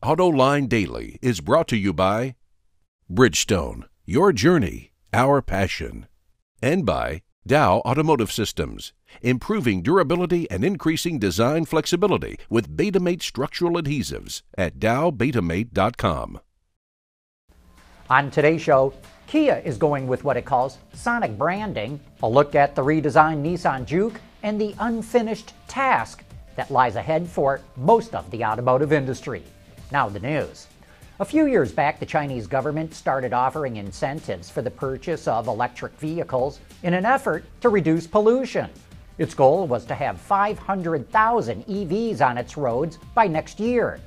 AutoLine Daily is brought to you by Bridgestone, your journey, our passion, and by Dow Automotive Systems, improving durability and increasing design flexibility with Betamate structural adhesives at dowbetamate.com. On today's show, Kia is going with what it calls sonic branding, a look at the redesigned Nissan Juke, and the unfinished task that lies ahead for most of the automotive industry. Now, the news. A few years back, the Chinese government started offering incentives for the purchase of electric vehicles in an effort to reduce pollution. Its goal was to have 500,000 EVs on its roads by next year.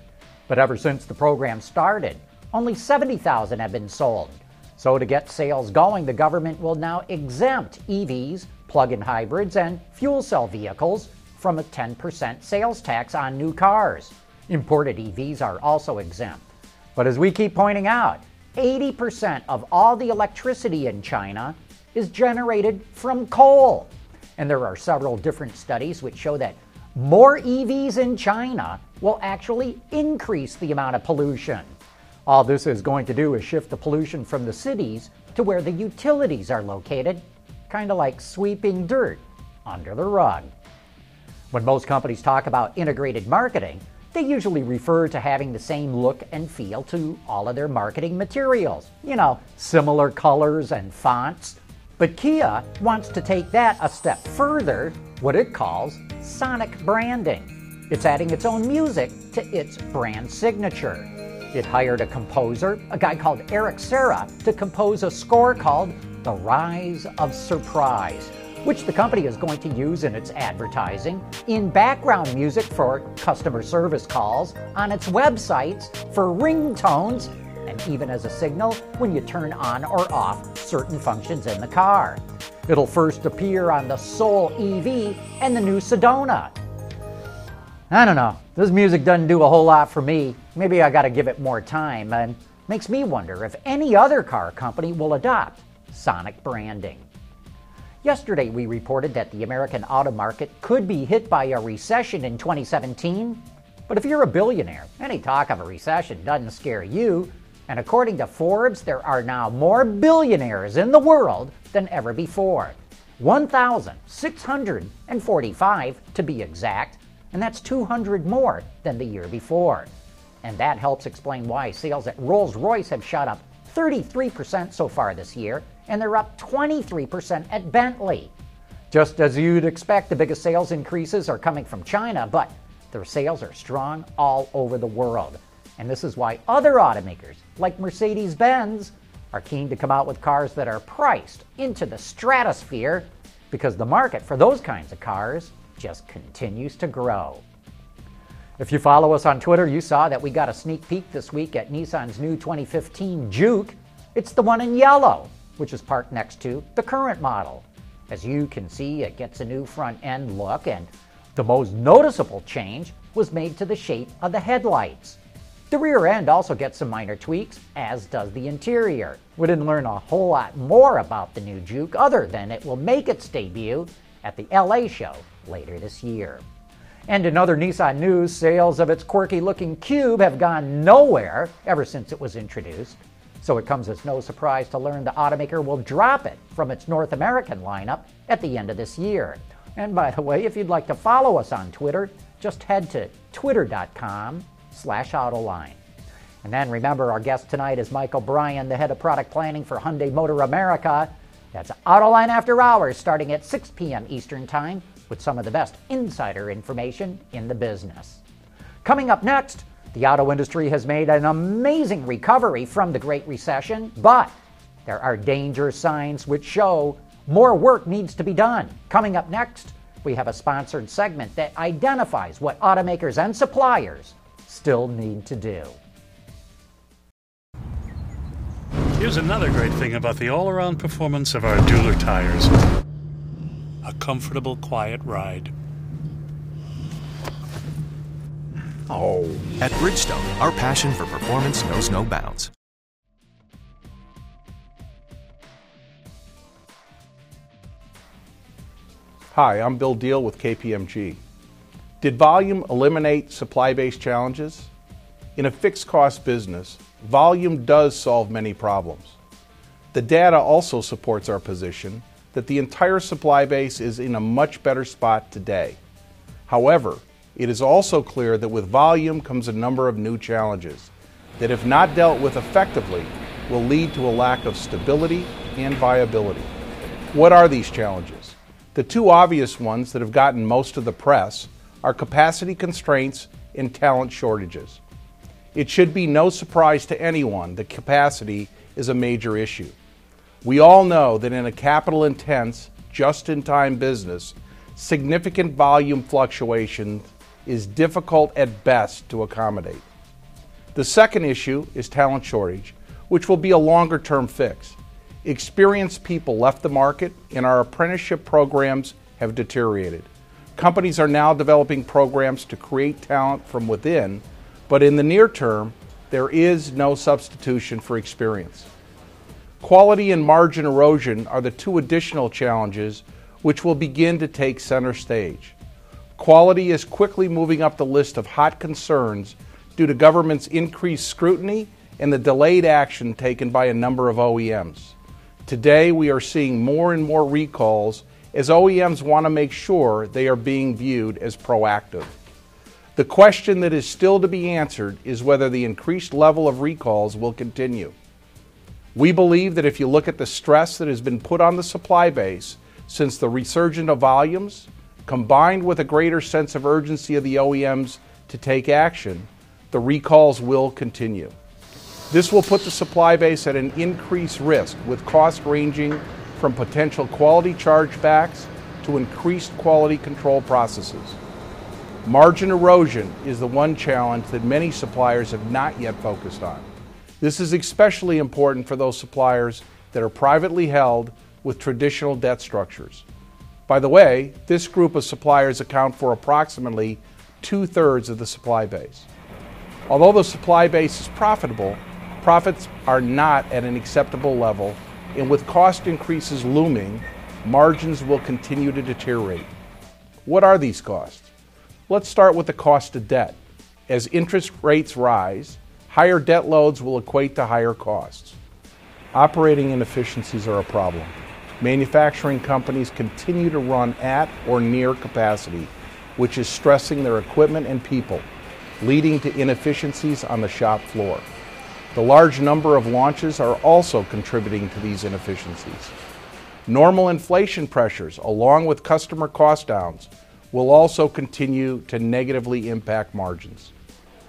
But ever since the program started, only 70,000 have been sold. So, to get sales going, the government will now exempt EVs, plug in hybrids, and fuel cell vehicles from a 10% sales tax on new cars. Imported EVs are also exempt. But as we keep pointing out, 80% of all the electricity in China is generated from coal. And there are several different studies which show that more EVs in China will actually increase the amount of pollution. All this is going to do is shift the pollution from the cities to where the utilities are located, kind of like sweeping dirt under the rug. When most companies talk about integrated marketing, they usually refer to having the same look and feel to all of their marketing materials. You know, similar colors and fonts. But Kia wants to take that a step further, what it calls sonic branding. It's adding its own music to its brand signature. It hired a composer, a guy called Eric Serra, to compose a score called The Rise of Surprise which the company is going to use in its advertising, in background music for customer service calls, on its websites for ringtones, and even as a signal when you turn on or off certain functions in the car. It'll first appear on the Soul EV and the new Sedona. I don't know. This music doesn't do a whole lot for me. Maybe I got to give it more time and makes me wonder if any other car company will adopt sonic branding. Yesterday, we reported that the American auto market could be hit by a recession in 2017. But if you're a billionaire, any talk of a recession doesn't scare you. And according to Forbes, there are now more billionaires in the world than ever before 1,645 to be exact, and that's 200 more than the year before. And that helps explain why sales at Rolls Royce have shot up 33% so far this year, and they're up 23% at Bentley. Just as you'd expect, the biggest sales increases are coming from China, but their sales are strong all over the world. And this is why other automakers, like Mercedes Benz, are keen to come out with cars that are priced into the stratosphere because the market for those kinds of cars just continues to grow. If you follow us on Twitter, you saw that we got a sneak peek this week at Nissan's new 2015 Juke. It's the one in yellow, which is parked next to the current model. As you can see, it gets a new front end look, and the most noticeable change was made to the shape of the headlights. The rear end also gets some minor tweaks, as does the interior. We didn't learn a whole lot more about the new Juke other than it will make its debut at the LA show later this year. And in other Nissan news, sales of its quirky looking Cube have gone nowhere ever since it was introduced. So it comes as no surprise to learn the automaker will drop it from its North American lineup at the end of this year. And by the way, if you'd like to follow us on Twitter, just head to twitter.com slash autoline. And then remember, our guest tonight is Michael O'Brien, the head of product planning for Hyundai Motor America. That's Autoline After Hours starting at 6 p.m. Eastern Time with some of the best insider information in the business. Coming up next, the auto industry has made an amazing recovery from the Great Recession, but there are danger signs which show more work needs to be done. Coming up next, we have a sponsored segment that identifies what automakers and suppliers still need to do. Here's another great thing about the all around performance of our Dueler tires a comfortable, quiet ride. Oh. At Bridgestone, our passion for performance knows no bounds. Hi, I'm Bill Deal with KPMG. Did volume eliminate supply based challenges? In a fixed cost business, volume does solve many problems. The data also supports our position that the entire supply base is in a much better spot today. However, it is also clear that with volume comes a number of new challenges that, if not dealt with effectively, will lead to a lack of stability and viability. What are these challenges? The two obvious ones that have gotten most of the press are capacity constraints and talent shortages. It should be no surprise to anyone that capacity is a major issue. We all know that in a capital intense, just in time business, significant volume fluctuation is difficult at best to accommodate. The second issue is talent shortage, which will be a longer term fix. Experienced people left the market, and our apprenticeship programs have deteriorated. Companies are now developing programs to create talent from within, but in the near term, there is no substitution for experience. Quality and margin erosion are the two additional challenges which will begin to take center stage. Quality is quickly moving up the list of hot concerns due to government's increased scrutiny and the delayed action taken by a number of OEMs. Today, we are seeing more and more recalls as OEMs want to make sure they are being viewed as proactive. The question that is still to be answered is whether the increased level of recalls will continue. We believe that if you look at the stress that has been put on the supply base since the resurgence of volumes, combined with a greater sense of urgency of the OEMs to take action, the recalls will continue. This will put the supply base at an increased risk, with costs ranging from potential quality chargebacks to increased quality control processes. Margin erosion is the one challenge that many suppliers have not yet focused on. This is especially important for those suppliers that are privately held with traditional debt structures. By the way, this group of suppliers account for approximately two thirds of the supply base. Although the supply base is profitable, profits are not at an acceptable level and with cost increases looming, margins will continue to deteriorate. What are these costs? Let's start with the cost of debt. As interest rates rise, higher debt loads will equate to higher costs. Operating inefficiencies are a problem. Manufacturing companies continue to run at or near capacity, which is stressing their equipment and people, leading to inefficiencies on the shop floor. The large number of launches are also contributing to these inefficiencies. Normal inflation pressures, along with customer cost downs, will also continue to negatively impact margins.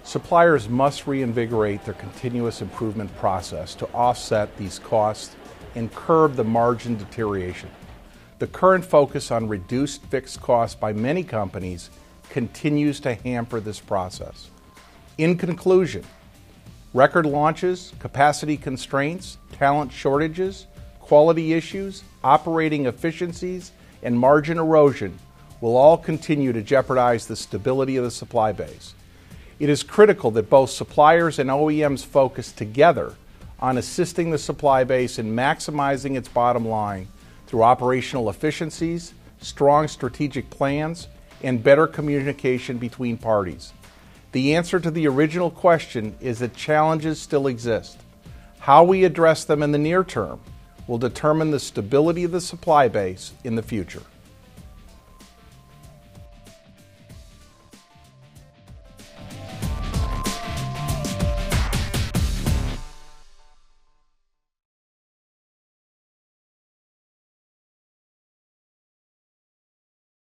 Suppliers must reinvigorate their continuous improvement process to offset these costs and curb the margin deterioration. The current focus on reduced fixed costs by many companies continues to hamper this process. In conclusion, Record launches, capacity constraints, talent shortages, quality issues, operating efficiencies, and margin erosion will all continue to jeopardize the stability of the supply base. It is critical that both suppliers and OEMs focus together on assisting the supply base in maximizing its bottom line through operational efficiencies, strong strategic plans, and better communication between parties. The answer to the original question is that challenges still exist. How we address them in the near term will determine the stability of the supply base in the future.